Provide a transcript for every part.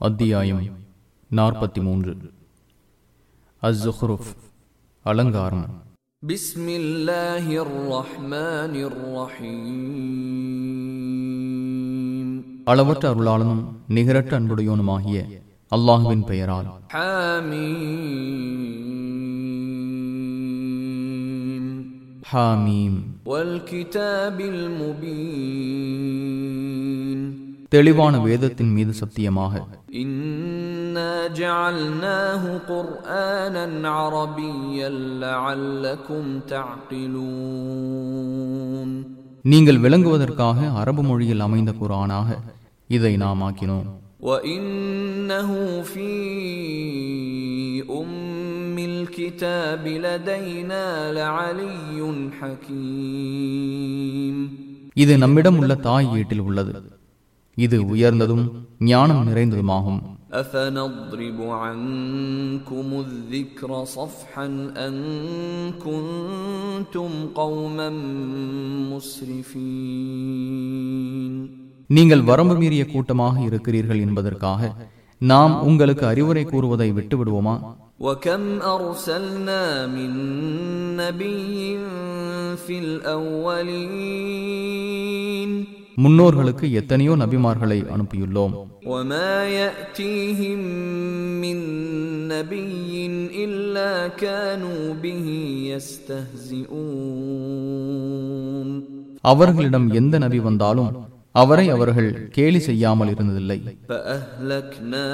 அத்தியாயம் நாற்பத்தி மூன்று அஸ்ஸுஹ்ருஃப் அலங்காரம் அளவற்ற அருளாளனும் நிகரற்ற அன்புடையோனுமாகிய அல்லாஹுவின் பெயரால். ஹாமீம். வல் கிதாபில் முபீன். தெளிவான வேதத்தின் மீது சத்தியமாக إنا جعلناه قرآنا عربيا لعلكم تعقلون நீங்கள் விளங்குவதற்காக அரபு மொழியில் அமைந்த குரானாக இதை நாம் ஆக்கினோம் وإنه في أم الكتاب لدينا لعلي حكيم இது நம்மிடம் உள்ள தாய் வீட்டில் உள்ளது இது உயர்ந்ததும் ஞானம் நிறைந்ததுமாகும் أفنضرب عنكم الذكر صفحا أن كنتم قوما مسرفين நீங்கள் வரம்பு மீறிய கூட்டமாக இருக்கிறீர்கள் என்பதற்காக நாம் உங்களுக்கு அறிவுரை கூறுவதை விட்டு விடுவோமா وكم أرسلنا من نبي في الأولين முன்னோர்களுக்கு எத்தனையோ நபிமார்களை அனுப்பியுள்ளோம் وما يأتيهم من نبي إلا كانوا به يستهزئون அவர்களிடம் எந்த நபி வந்தாலும் அவரை அவர்கள் கேலி செய்யாமல் இருந்ததில்லை فأهلكنا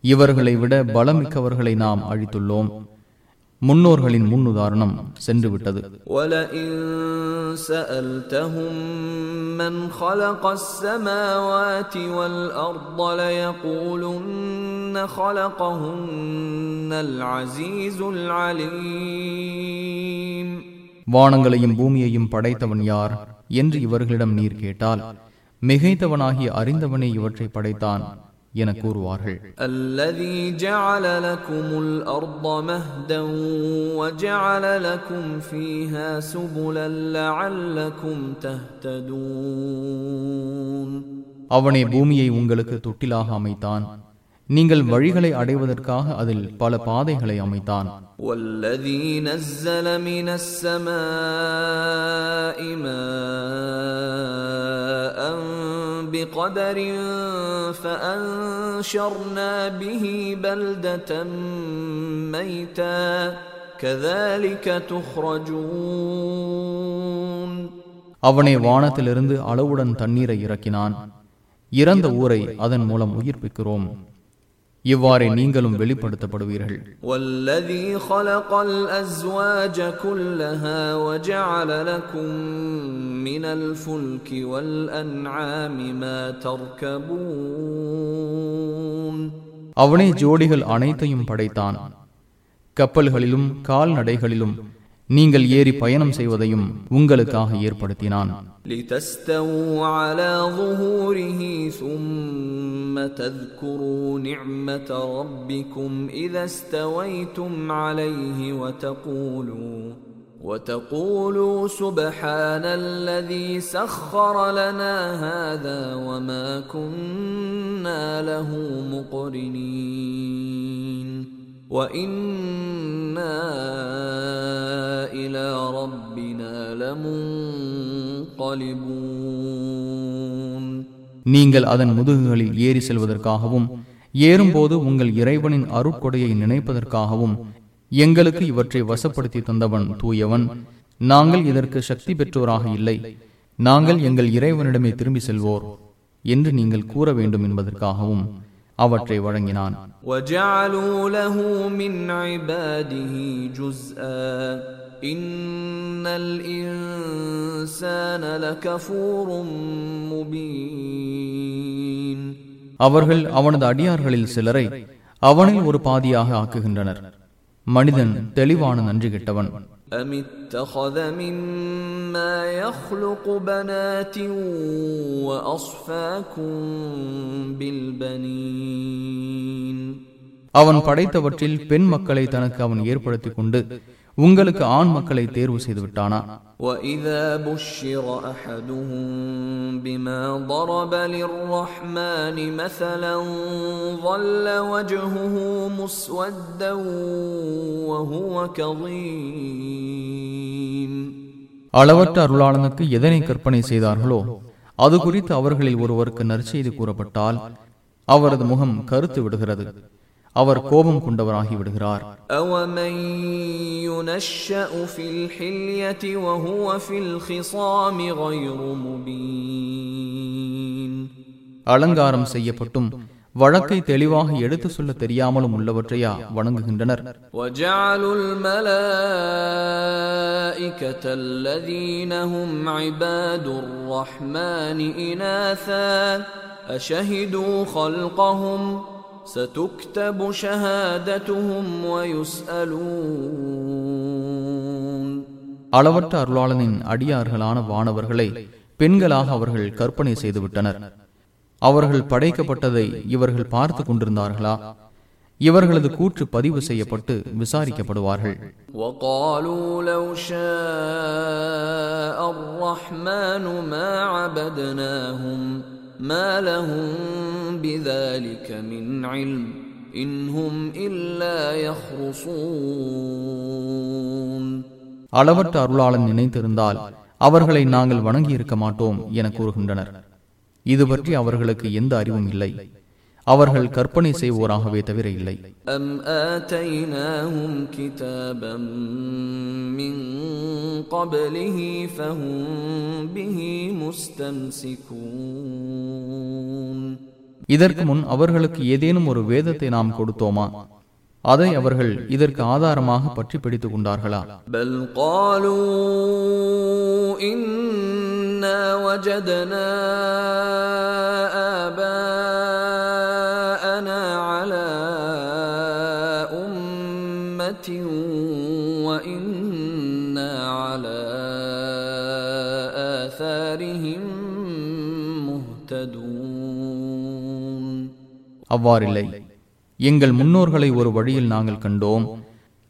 இவர்களை விட பலமிக்கவர்களை நாம் அழித்துள்ளோம். முன்னோர்களின் முன்னுதாரணம் சென்றுவிட்டது. வானங்களையும் பூமியையும் படைத்தவன் யார் என்று இவர்களிடம் நீர் கேட்டால் மிகைத்தவனாகி அறிந்தவனே இவற்றை படைத்தான். என கூறுவார்கள். அல்லதி ஜஅல லக்குமுல் அர்த மஹ்தன் வ ஜஅல லக்கும் ஃபீஹா சுபுலல் லஅல்லக்கும் தஹ்ததூன். அவனே பூமியை உங்களுக்கு தொட்டிலாக அமைத்தான். நீங்கள் வழிகளை அடைவதற்காக அதில் பல பாதைகளை அமைத்தான் والذي نزل من السماء ماء بقدر فأنشرنا به بلدة ميتا كذلك تخرجون அவனே வானத்திலிருந்து அளவுடன் தண்ணீரை இறக்கினான் இறந்த ஊரை அதன் மூலம் உயிர்ப்பிக்கிறோம் இவ்வாறே நீங்களும் வெளிப்படுத்தப்படுவீர்கள் والذي خلق الأزواج كلها وجعل لكم من الفلك والأنعام ما تركبون அவனே ஜோடிகள் அனைத்தையும் படைத்தான் கப்பல்களிலும் கால்நடைகளிலும் நீங்கள் ஏறி பயணம் செய்வதையும் உங்களுக்காக ஏற்படுத்தினான் لتستووا على ظهوره ثم تذكروا نعمة ربكم إذا استويتم عليه وتقولوا وتقولوا سبحان الذي سخر لنا هذا وما كنا له مقرنين وإنا إلى ربنا لمنقلبون நீங்கள் அதன் முதுகுகளில் ஏறி செல்வதற்காகவும் ஏறும்போது உங்கள் இறைவனின் அருட்கொடையை நினைப்பதற்காகவும் எங்களுக்கு இவற்றை வசப்படுத்தி தந்தவன் தூயவன் நாங்கள் இதற்கு சக்தி பெற்றோராக இல்லை நாங்கள் எங்கள் இறைவனிடமே திரும்பி செல்வோர் என்று நீங்கள் கூற வேண்டும் என்பதற்காகவும் அவற்றை வழங்கினான். அவர்கள் அவனது அடியார்களில் சிலரை அவனில் ஒரு பாதியாக ஆக்குகின்றனர். மனிதன் தெளிவான நன்றி கிட்டவன். أم اتخذ مما يخلق بنات وأصفاكم بالبنين அவன் படைத்தவற்றில் பெண் மக்களை தனக்கு அவன் ஏற்படுத்திக் கொண்டு உங்களுக்கு ஆண் மக்களை தேர்வு செய்து விட்டானா وإذا بشر أحدهم بما ضرب للرحمن مثلا ظل وجهه مسودا وهو كظيم அளவற்ற அருளாளனுக்கு எதனை கற்பனை செய்தார்களோ அது குறித்து அவர்களில் ஒருவருக்கு நற்செய்தி கூறப்பட்டால் அவரது முகம் கருத்து விடுகிறது அவர் கோபம் கொண்டவராகி விடுகிறார் أومن ينشأ في الحلية وهو في الخصام غير مبين அலங்காரம் செய்யப்பட்டும் வழக்கை தெளிவாக எடுத்து சொல்ல தெரியாமலும் உள்ளவற்றையா வணங்குகின்றனர் وجعلوا الملائكة الذين هم عباد الرحمن إناثا أشهدوا خلقهم ستكتب شهادتهم ويسألون அளவற்ற அருளாளனின் அடியார்களான வானவர்களை பெண்களாக அவர்கள் கற்பனை செய்துவிட்டனர் அவர்கள் படைக்கப்பட்டதை இவர்கள் பார்த்து கொண்டிருந்தார்களா இவர்களது கூற்று பதிவு செய்யப்பட்டு விசாரிக்கப்படுவார்கள் وقالوا لو شاء الرحمن ما عبدناهم ما لهم بذلك من علم إن هم إلا يخرصون அளவற்ற அருளாளன் நினைத்திருந்தால் அவர்களை நாங்கள் வணங்கி இருக்க மாட்டோம் என கூறுகின்றனர் இது பற்றி அவர்களுக்கு எந்த அறிவும் இல்லை அவர்கள் கற்பனை செய்வோராகவே தவிர இல்லை أم آتيناهم كتابا من قبله فهم به مستمسكون இதற்கு முன் அவர்களுக்கு ஏதேனும் ஒரு வேதத்தை நாம் கொடுத்தோமா? அதை அவர்கள் இதற்கு ஆதாரமாக பற்றி பிடித்துக் கொண்டார்களா? இன்ன அவ்வாறில்லை எங்கள் முன்னோர்களை ஒரு வழியில் நாங்கள் கண்டோம்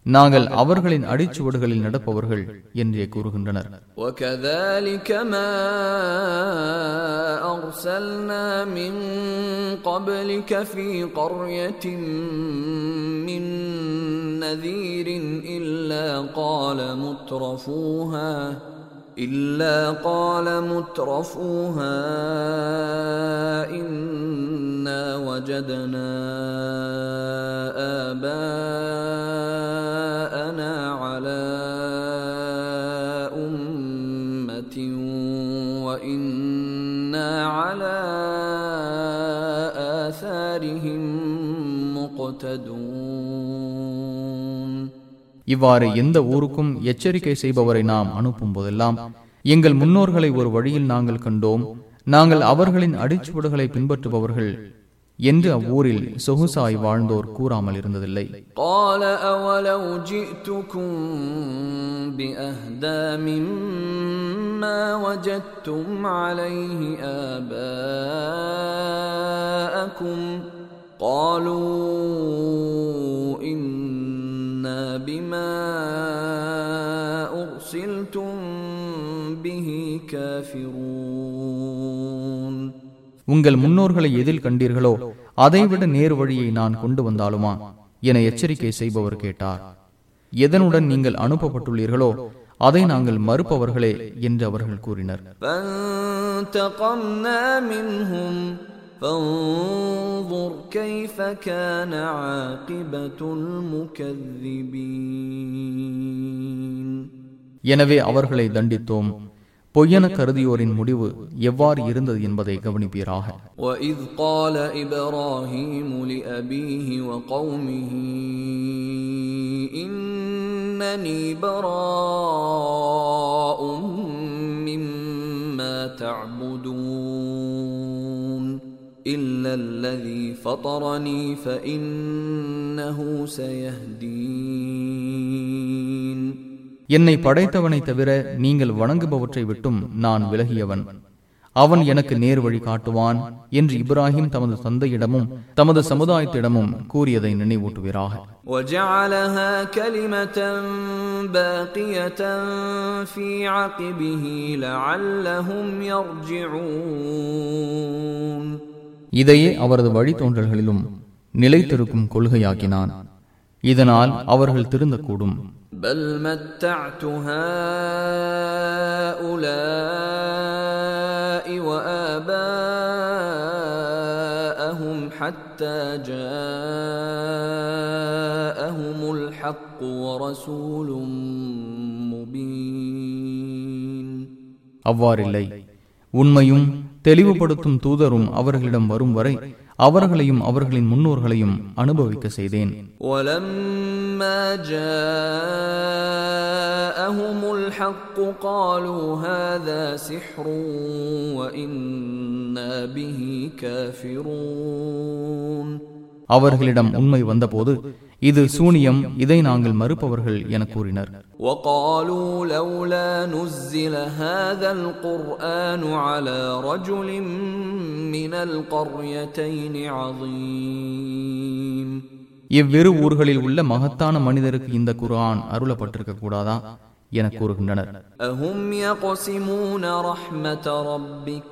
நாங்கள் அவர்களின் அடிச்சுவடுகளில் நடப்பவர்கள் என்றே கூறுகின்றனர் وكذلك ما أرسلنا من قبلك في قرية من نذير إلا قال مترفوها إلا قال مترفوها إنا وجدنا آباءنا على أمة وإنا على آثارهم مقتدون. இவ்வாறு எந்த ஊருக்கும் எச்சரிக்கை செய்பவரை நாம் அனுப்பும் போதெல்லாம் எங்கள் முன்னோர்களை ஒரு வழியில் நாங்கள் கண்டோம் நாங்கள் அவர்களின் அடிச்சுவடுகளை பின்பற்றுபவர்கள் என்று அவ்வூரில் சொகுசாய் வாழ்ந்தோர் கூறாமல் இருந்ததில்லை قال أولو جئتكم بأهدى مما وجدتم عليه آباءكم قالوا إنا بما أرسلتم به كافرون உங்கள் முன்னோர்களை எதில் கண்டீர்களோ அதைவிட நேர் வழியை நான் கொண்டு வந்தாலுமா என எச்சரிக்கை செய்பவர் கேட்டார் எதனுடன் நீங்கள் அனுப்பப்பட்டுள்ளீர்களோ அதை நாங்கள் மறுப்பவர்களே என்று அவர்கள் கூறினர் فانتقمنا منهم فانظر كيف كان عاقبة المكذبين எனவே அவர்களை தண்டித்தோம் பொய்யென கருதியோரின் முடிவு எவ்வாறு இருந்தது என்பதை கவனிப்பீராக وإذ قال إبراهيم لأبيه وقومه إنني براء مما تعبدون إلا الذي فطرني فإنه سيهدين என்னை படைத்தவனை தவிர நீங்கள் வணங்குபவற்றை விட்டும் நான் விலகியவன் அவன் எனக்கு நேர் வழி காட்டுவான் என்று இப்ராஹிம் தமது தந்தையிடமும் தமது சமுதாயத்திடமும் கூறியதை நினைவூட்டுவீராக وجعلها كلمة باقية في عقبه لعلهم يرجعون இதையே அவரது வழித்தோன்றல்களிலும் நிலைத்திருக்கும் கொள்கையாக்கினான் இதனால் அவர்கள் திருந்தக்கூடும் بل متعت هؤلاء وآباءهم حتى جاءهم الحق ورسول مبين அவ்வாறில்லை உண்மையும் தெளிவுபடுத்தும் தூதரும் அவர்களிடம் வரும் வரை அவர்களையும் அவர்களின் முன்னோர்களையும் அனுபவிக்க செய்தேன். ஜாஅஹுமுல் جاءهم الحق قالوا هذا سحر وإنا به كافرون அவர்களிடம் உண்மை வந்தபோது இது சூனியம் இதை நாங்கள் மறுப்பவர்கள் என கூறினர் وقالوا لولا نزل هذا القرآن على رجل من القريتين عظيم இவ்விரு ஊர்களில் உள்ள மகத்தான மனிதருக்கு இந்த குர்ஆன் அருளப்பட்டிருக்க கூடாதா என கூறுகின்றனர் أهم يقسمون رحمة ربك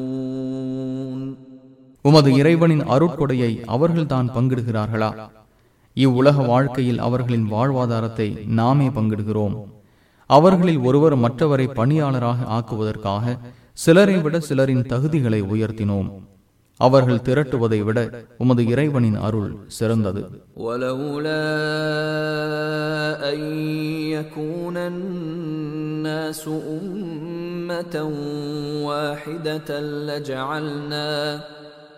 உமது இறைவனின் அருட்கொடையை அவர்கள்தான் பங்கிடுகிறார்களா? இவ்வுலக வாழ்க்கையில் அவர்களின் வாழ்வாதாரத்தை நாமே பங்கிடுகிறோம். அவர்களில் ஒருவர் மற்றவரை பணியாளராக ஆக்குவதற்காக சிலரை விட சிலரின் தகுதிகளை உயர்த்தினோம். அவர்கள் திரட்டுவதை விட உமது இறைவனின் அருள் சிறந்தது. ஒலவுல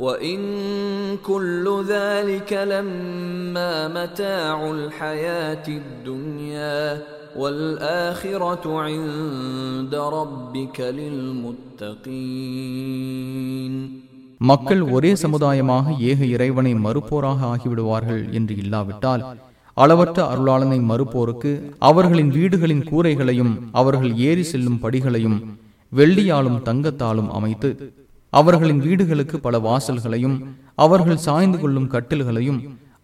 وإن كل ذلك لما متاع الحياة الدنيا والآخرة عند ربك للمتقين மக்கள் ஒரே சமுதாயமாக ஏக இறைவனை மறுப்போராக ஆகிவிடுவார்கள் என்று இல்லாவிட்டால் அளவற்ற அருளாளனை மறுப்போருக்கு அவர்களின் வீடுகளின் கூரைகளையும் அவர்கள் ஏறி செல்லும் படிகளையும் வெள்ளியாலும் தங்கத்தாலும் அமைத்து அவர்களின் வீடுகளுக்கு பல வாசல்களையும் அவர்கள் சாய்ந்து கொள்ளும் கட்டில்களையும்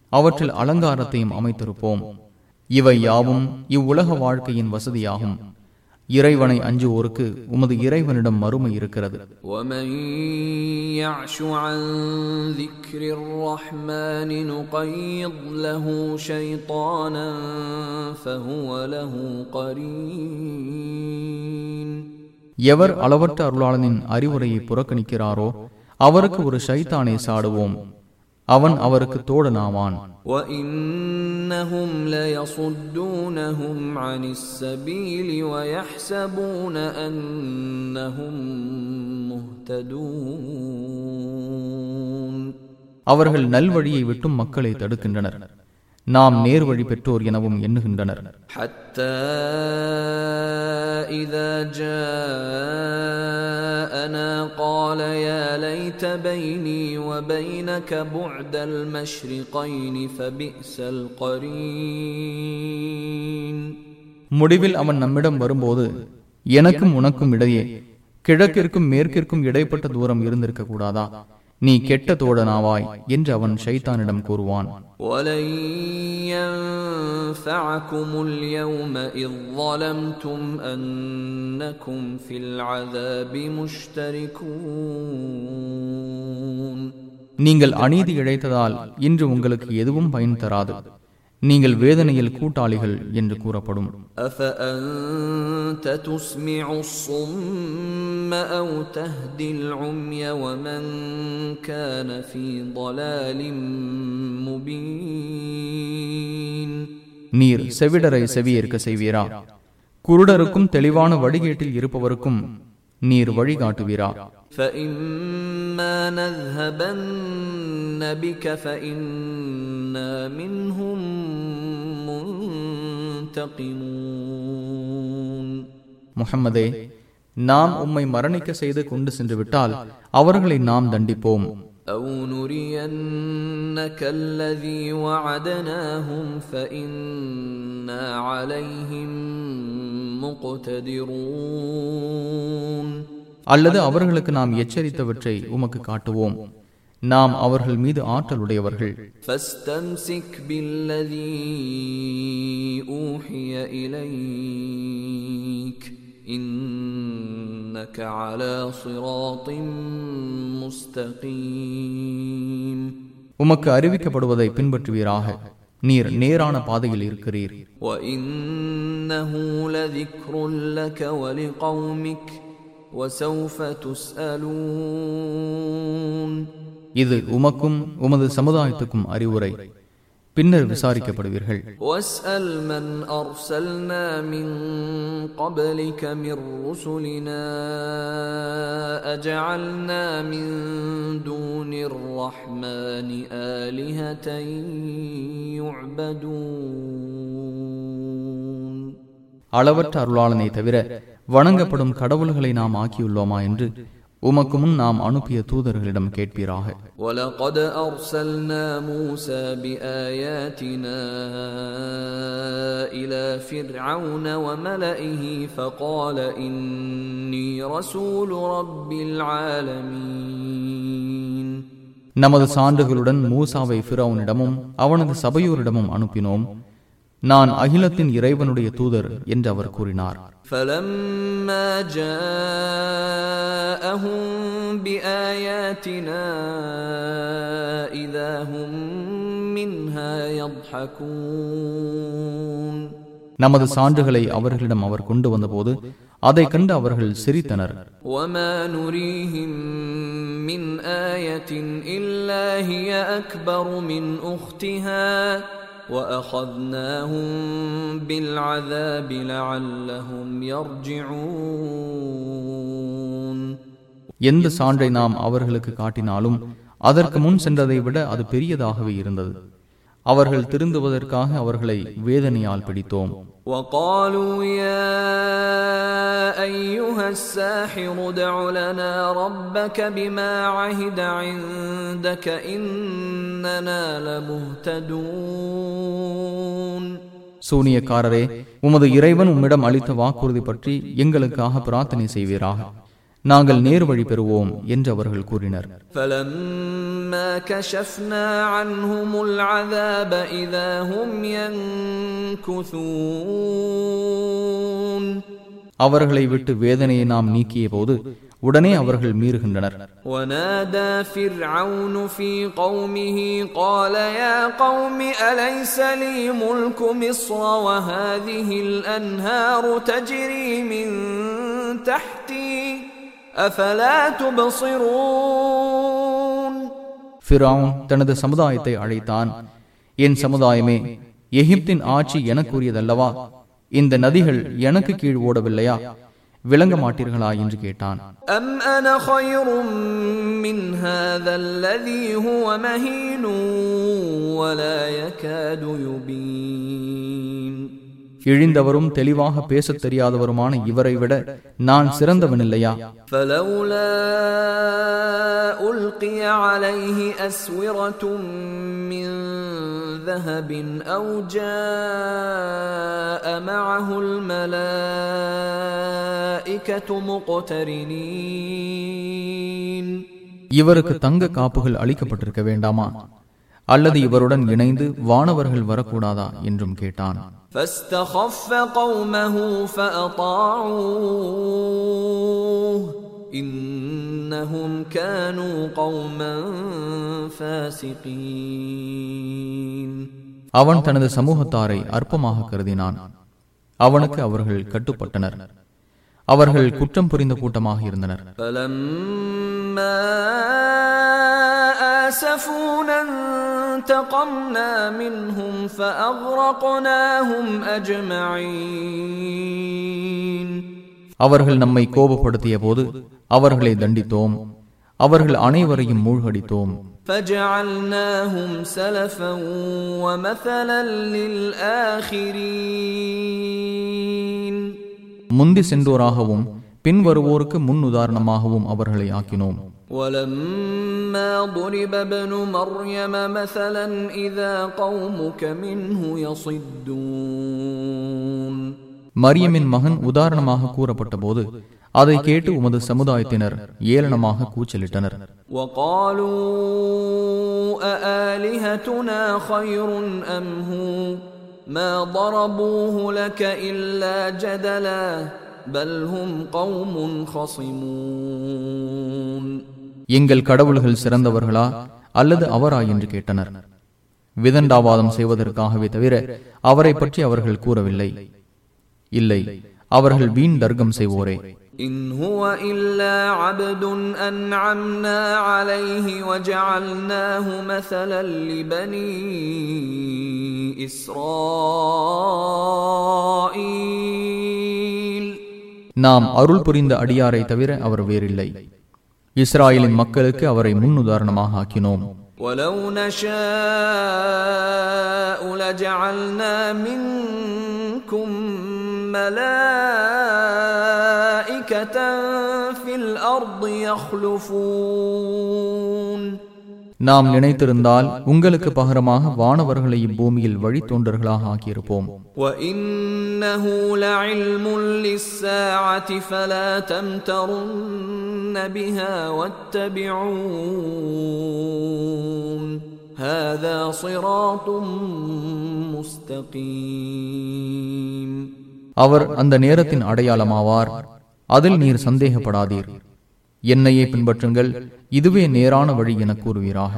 அவற்றில் அலங்காரத்தையும் அமைத்திருப்போம். இவை யாவும் இவ்வுலக வாழ்க்கையின் வசதியாகும். இறைவனை அஞ்சுவோருக்கு உமது இறைவனிடம் மறுமை இருக்கிறது. ஷைத்தான எவர் அளவற்ற அருளாளனின் அறிவுரையை புறக்கணிக்கிறாரோ அவருக்கு ஒரு சைத்தானை சாடுவோம். அவன் அவருக்கு தோழனாவான் அவர்கள் நல்வழியை விட்டும் மக்களை தடுக்கின்றனர். நாம் நேர்வழி பெற்றோர் எனவும் எண்ணுகின்றனர் حتى إذا جاءنا قال يا ليت بيني وبينك بعد المشرقين فبئس القرين முடிவில் அவன் நம்மிடம் வரும்போது எனக்கும் உனக்கும் இடையே கிழக்கிற்கும் மேற்கிற்கும் இடைப்பட்ட தூரம் இருந்திருக்க கூடாதா நீ கெட்ட தோழனாவாய் என்று அவன் ஷைத்தானிடம் கூறுவான். நீங்கள் அநீதி இழைத்ததால் இன்று உங்களுக்கு எதுவும் பயன் தராது. நீங்கள் வேதனையில் கூட்டாளிகள் என்று கூறப்படும் أفأنت تسمع الصم أو تهدي العمي ومن كان في ضلال مبين நீர் செவிடரை செவியேற்க செய்வீரா குருடருக்கும் தெளிவான வழிகேட்டில் இருப்பவருக்கும் நீர் வழிகாட்டுவீரா فإما نذهبن بك فإنا منهم منتقمون முஹம்மதே நாம் உம்மை மரணிக்க செய்து கொண்டு சென்று விட்டால் அவர்களை நாம் தண்டிப்போம் أو نرينك الذي وعدناهم فإنا عليهم مقتدرون அல்லது அவர்களுக்கு நாம் எச்சரித்தவற்றை உமக்கு காட்டுவோம் நாம் அவர்கள் மீது ஆற்றலுடையவர்கள் فاستمسك بالذي أوحي إليك إنك على صراط مستقيم உமக்கு அறிவிக்கப்படுவதை பின்பற்றுவீராக நீர் நேரான பாதையில் இருக்கிறீர் وإنه لذكر لك ولقومك وسوف تسألون இது உமக்கும் உமது சமுதாயத்துக்கும் அறிவுரை பின்னர் விசாரிக்கப்படுவீர்கள் واسأل من أرسلنا من قبلك من رسلنا أجعلنا من دون الرحمن آلهة يعبدون அளவற்ற அருளாளனை தவிர வணங்கப்படும் கடவுள்களை நாம் ஆக்கியுள்ளோமா என்று உமக்கு முன் நாம் அனுப்பிய தூதர்களிடம் கேட்பீராக ولقد أرسلنا موسى بآياتنا إلى فرعون وملئه فقال إني رسول رب العالمين நமது சான்றுகளுடன் மூசாவை ஃபிரௌனிடமும் அவனது சபையோரிடமும் அனுப்பினோம் நான் அகிலத்தின் இறைவனுடைய தூதர் என்று அவர் கூறினார் فلما جاءهم بآياتنا إذا هم منها يضحكون நமது சான்றுகளை அவர்களிடம் அவர் கொண்டு வந்தபோது அதை கண்டு அவர்கள் சிரித்தனர் وما نريهم من آية إلا هي أكبر من أختها وأخذناهم بالعذاب لعلهم يرجعون எந்த சான்றை நாம் அவர்களுக்கு காட்டினாலும் அதற்கு முன் சென்றதை விட அது பெரியதாகவே இருந்தது அவர்கள் திருந்துவதற்காக அவர்களை வேதனையால் பிடித்தோம் وقالوا يا أيها الساحر ادع لنا ربك بما عهد عندك إننا لمهتدون சூனியக்காரரே உமது இறைவன் உம்மிடம் அளித்த வாக்குறுதி பற்றி எங்களுக்காக பிரார்த்தனை செய்வீராக நாங்கள் நேர் வழி பெறுவோம் என்று அவர்கள் கூறினர் அவர்களை விட்டு வேதனையை நாம் நீக்கிய போது உடனே அவர்கள் மீறுகின்றனர். தஹ்தீ أفلا تبصرون ஃபிரௌன் தனது சமுதாயத்தை அழைத்தான் என் சமுதாயமே எகிப்தின் ஆட்சி எனக்குரியதல்லவா இந்த நதிகள் எனக்கு கீழ் ஓடவில்லையா விளங்க மாட்டீர்களா என்று கேட்டான் أم இழிந்தவரும் தெளிவாக பேசத் தெரியாதவருமான இவரை விட நான் சிறந்தவன் இல்லையா? இவருக்கு தங்க காப்புகள் அளிக்கப்பட்டிருக்க வேண்டாமா? அல்லது இவருடன் இணைந்து வானவர்கள் வரக்கூடாதா என்றும் கேட்டான். அவன் தனது சமூகத்தாரை அற்பமாக கருதினான். அவனுக்கு அவர்கள் கட்டுப்பட்டனர். அவர்கள் குற்றம் புரிந்த கூட்டமாக இருந்தனர். ஆசஃபூனன் آسفونا انتقمنا منهم فأغرقناهم أجمعين அவர்கள் நம்மை கோபப்படுத்திய போது அவர்களை தண்டித்தோம் அவர்கள் அனைவரையும் மூழ்கடித்தோம் فجعلناهم سلفا ومثلا للآخرين முந்தி சென்றோராகவும் பின் வருவோருக்கு முன் உதாரணமாகவும் அவர்களை ஆக்கினோம் ولما ضرب ابن مريم مثلا إذا قومك منه يصدون மரியமின் மகன் உதாரணமாக கூறப்பட்ட போது அதை கேட்டு உமது சமுதாயத்தினர் ஏளனமாக கூச்சலிட்டனர் وقالوا أآلهتنا خير أم هو ما ضربوه لك إلا جدلا بل هم قوم خصمون எங்கள் கடவுள்கள் சிறந்தவர்களா அல்லது அவரா என்று கேட்டனர். விதண்டாவாதம் செய்வதற்காகவே தவிர அவரை பற்றி அவர்கள் கூறவில்லை. இல்லை அவர்கள் வீண் தர்க்கம் செய்வோரே. நாம் அருள் புரிந்த அடியாரை தவிர அவர் வேறில்லை. இஸ்ராயலின் மக்களுக்கு அவரை முன்னுதாரணமாக ஆக்கினோம் ولو نشاء لجعلنا منكم ملائكة في الأرض يخلفون நாம் நினைத்திருந்தால் உங்களுக்கு பகரமாக வானவர்களை இப்பூமியில் வழித்தோன்றர்களாக ஆக்கியிருப்போம். அவர் அந்த நேரத்தின் அடையாளமாவார். அதில் நீர் சந்தேகப்படாதீர். என்னையே பின்பற்றுங்கள். இதுவே நேரான வழி என கூறுவீராக.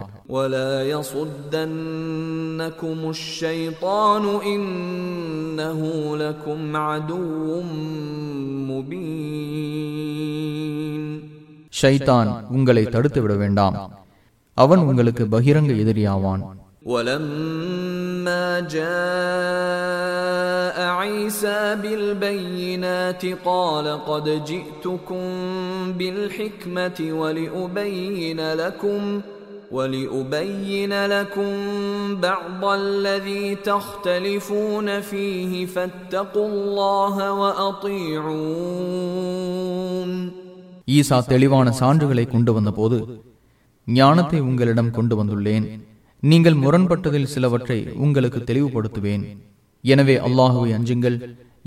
ஷைதான் உங்களை தடுத்து விட வேண்டாம். அவன் உங்களுக்கு பகிரங்க எதிரியாவான். ولما جاء عيسى بالبينات قال قد جئتكم بالحكمة ولأبين لكم ولأبين لكم بعض الذي تختلفون فيه فاتقوا الله وأطيعون ஈசா தெளிவான சான்றுகளை கொண்டு வந்தபோது ஞானத்தை உங்களிடம் கொண்டு வந்துள்ளேன் நீங்கள் முரண்பட்டதில் சிலவற்றை உங்களுக்கு தெளிவுபடுத்துவேன். எனவே அல்லாஹுவை அஞ்சுங்கள்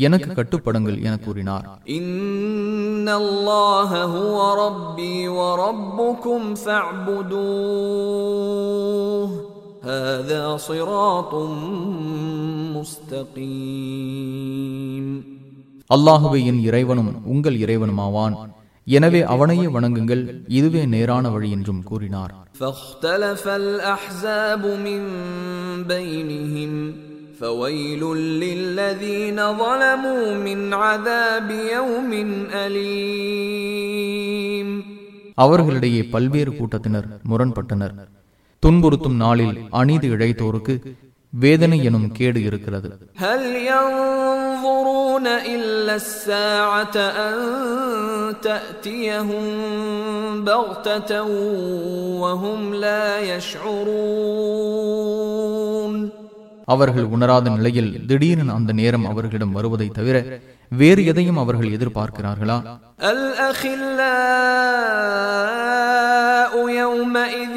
எனக்கு கட்டுப்படுங்கள் என கூறினார். அல்லாஹுவை என் இறைவனும் உங்கள் இறைவனுமாவான். எனவே அவனையே வணங்குங்கள் இதுவே நேரான வழி என்றும் கூறினார் فاختلف الأحزاب من بينهم فويل للذين ظلموا من عذاب يوم أليم அவர்களிடையே பல்வேறு கூட்டத்தினர் முரண்பட்டனர் துன்புறுத்தும் நாளில் அநீதி இழைத்தோருக்கு வேதனை எனும் கேடு இருக்கிறது هل ينظرون إلا الساعة أن تأتيهم بغتة وهم لا يشعرون அவர்கள் உணராத நிலையில் திடீரென அந்த நேரம் அவர்களிடம் வருவதை தவிர வேறு எதையும் அவர்கள் எதிர்பார்க்கிறார்களா الأخلاء يومئذ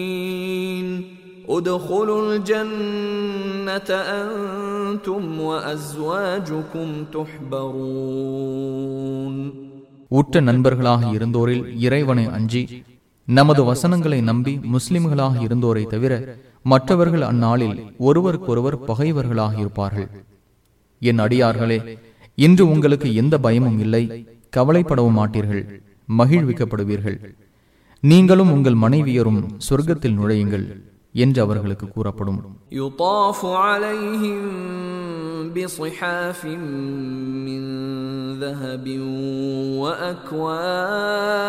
ادخلوا الجنة أنتم وأزواجكم تحبرون உற்ற நண்பர்களாக இருந்தோரில் இறைவனை அஞ்சி நமது வசனங்களை நம்பி முஸ்லிம்களாக இருந்தோரை தவிர மற்றவர்கள் அந்நாளில் ஒருவருக்கொருவர் பகைவர்களாக இருப்பார்கள் என் அடியார்களே இன்று உங்களுக்கு எந்த பயமும் இல்லை கவலைப்படவும் மாட்டீர்கள் மகிழ்விக்கப்படுவீர்கள் நீங்களும் உங்கள் மனைவியரும் சொர்க்கத்தில் நுழையுங்கள் என்று அவர்களுக்கு கூறப்படும் يطاف عليهم بصحاف من ذهب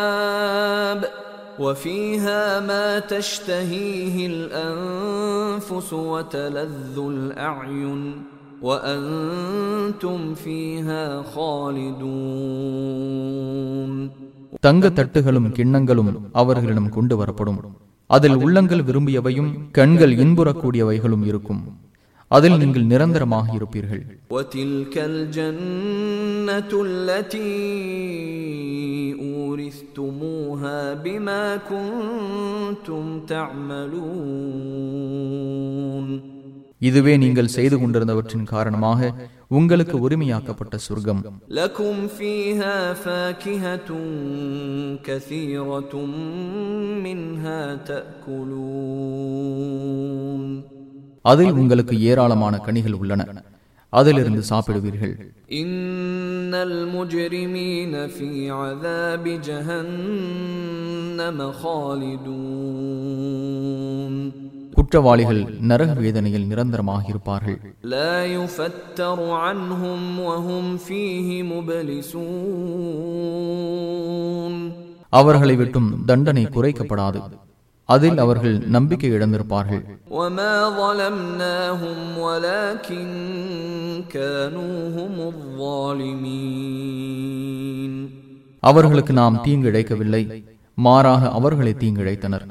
وأكواب وفيها ما تشتهيه الأنفس وتلذ الأعين وأنتم فيها خالدون தங்க தட்டுகளும் கிண்ணங்களும் அவர்களிடம் கொண்டு வரப்படும் அதில் உள்ளங்கள் விரும்பியவையும் கண்கள் இன்புறக்கூடியவைகளும் இருக்கும். அதில் நீங்கள் நிரந்தரமாக இருப்பீர்கள். இதுவே நீங்கள் செய்து கொண்டிருந்தவற்றின் காரணமாக உங்களுக்கு உரிமையாக்கப்பட்ட சொர்க்கம். லகும் ஃபீஹா ஃபாகிஹத்தும் கஸீரத்தும் மின்ஹா தஅகுலூன் அதில் உங்களுக்கு ஏராளமான கனிகள் உள்ளன. அதிலிருந்து சாப்பிடுவீர்கள். இன்னல் முஜ்ரிமீன ஃபீ அஸாபி ஜஹன்னம குற்றவாளிகள் நரக வேதனையில் நிரந்தரமாக இருப்பார்கள் அவர்களை விட்டும் தண்டனை குறைக்கப்படாது. அதில் அவர்கள் நம்பிக்கை இழந்திருப்பார்கள். அவர்களுக்கு நாம் தீங்கு இழைக்கவில்லை. மாறாக அவர்களை தீங்கிழைத்தனர்.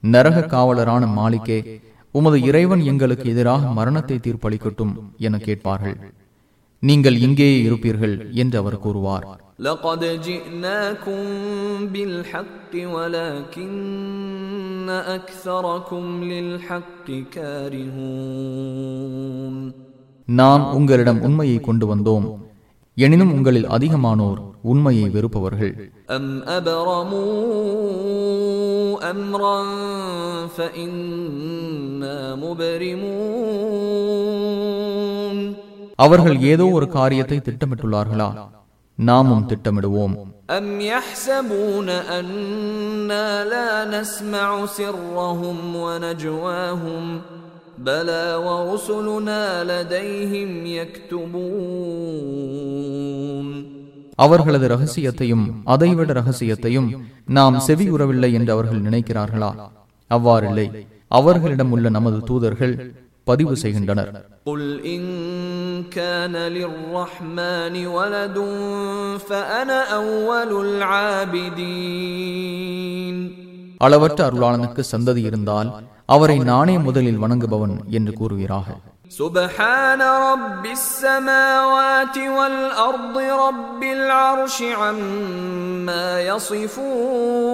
நரக காவலரான மாளிகே உமது இறைவன் எங்களுக்கு எதிராக மரணத்தை தீர்ப்பளிக்கட்டும் என கேட்பார்கள். நீங்கள் இங்கேயே இருப்பீர்கள் என்று அவர் கூறுவார். لقد جئناكم بالحق ولكن أكثركم للحق كارهون நாம் உங்களிடம் உண்மையை கொண்டு வந்தோம் எனினும் உங்களில் அதிகமானோர் உண்மையை வெறுப்பவர்கள் أم أبرموا أمرا فإنا مبرمون அவர்கள் ஏதோ ஒரு காரியத்தை திட்டமிட்டுள்ளார்களா நாமும் திட்டமிடுவோம் أم يحسبون أنا لا نسمع سرهم ونجواهم بلى ورسلنا لديهم يكتبون அவர்களது ரகசியத்தையும் அதைவிட ரகசியத்தையும் நாம் செவியுறவில்லை என்று அவர்கள் நினைக்கிறார்களா அவ்வாறில்லை அவர்களிடம் உள்ள நமது தூதர்கள் பதிவு செய்கின்றனர் قل إن كان للرحمن ولد فأنا أول العابدين அளவற்ற அருளாளனுக்கு சந்ததி இருந்தால் அவரை நானே முதலில் வணங்குபவன் என்று கூறுவீராக سبحان رب السماوات والأرض رب العرش عما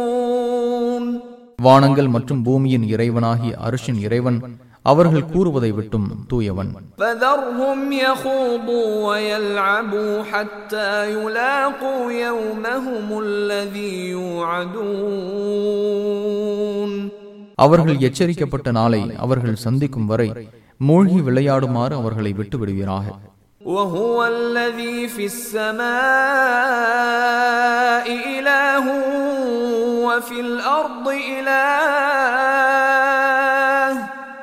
يصفون வானங்கள் மற்றும் பூமியின் இறைவனாகிய அரிசின் இறைவன் அவர்கள் கூறுவதை விட்டும் தூயவன் فذرهم يخوضوا ويلعبوا حتى يلاقوا يومهم الذي يوعدون அவர்கள் எச்சரிக்கப்பட்ட நாளை அவர்கள் சந்திக்கும் வரை மூழ்கி விளையாடுமாறு அவர்களை விட்டு விடுவீராக وهو الذي في السماء إله وفي الأرض إله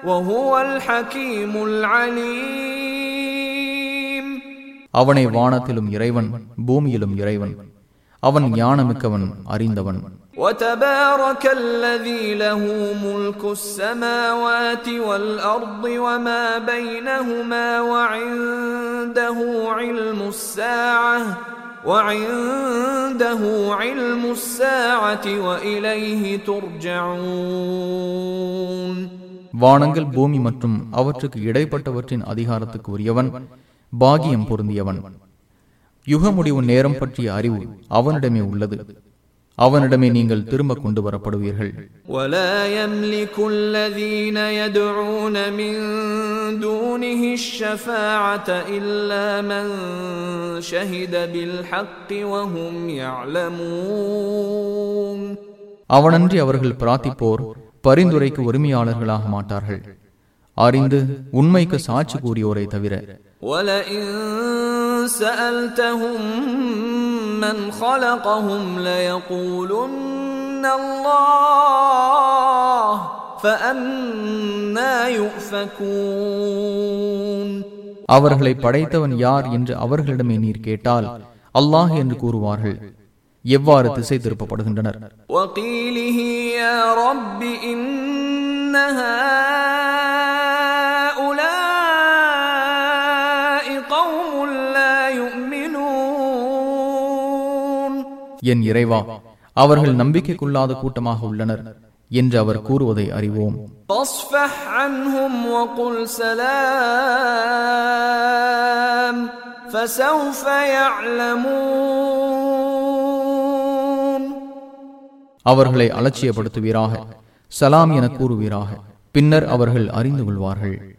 وهو الحكيم العليم அவனை வானத்திலும் இறைவன் பூமியிலும் இறைவன் அவன் ஞானமிக்கவன் அறிந்தவன் وتبارك الذي له ملك السماوات والأرض وما بينهما وعنده علم الساعة وعنده علم الساعة وإليه ترجعون வானங்கள் பூமி மற்றும் அவற்றுக்கு இடைப்பட்டவற்றின் அதிகாரத்துக்கு உரியவன் பாகியம் பொருந்தியவன் யுக முடிவு நேரம் பற்றிய அறிவு அவனிடமே உள்ளது அவனிடமே நீங்கள் திரும்ப கொண்டு வரப்படுவீர்கள் ولا يملك الذين يدعون من دونه الشفاعة إلا من شهد بالحق وهم يعلمون அவனன்றி அவர்கள் பிரார்த்திப்போர் பரிந்துரைக்கு உரிமையாளர்களாக மாட்டார்கள். அறிந்து உண்மைக்கு சாட்சி கூறியோரை தவிர. அவர்களை படைத்தவன் யார் என்று அவர்களிடமே நீர் கேட்டால் அல்லாஹ் என்று கூறுவார்கள். எவ்வாறு திசை திருப்பப்படுகின்றனர் وقيله يا رب إن هؤلاء قوم لا يؤمنون என் இறைவா அவர்கள் நம்பிக்கைக்குள்ளாத கூட்டமாக உள்ளனர் என்று அவர் கூறுவதை அறிவோம் فاصفح عنهم وقل سلام فسوف يعلمون அவர்களை அலட்சியப்படுத்துவீராக. சலாம் என கூறுவீராக. பின்னர் அவர்கள் அறிந்து கொள்வார்கள்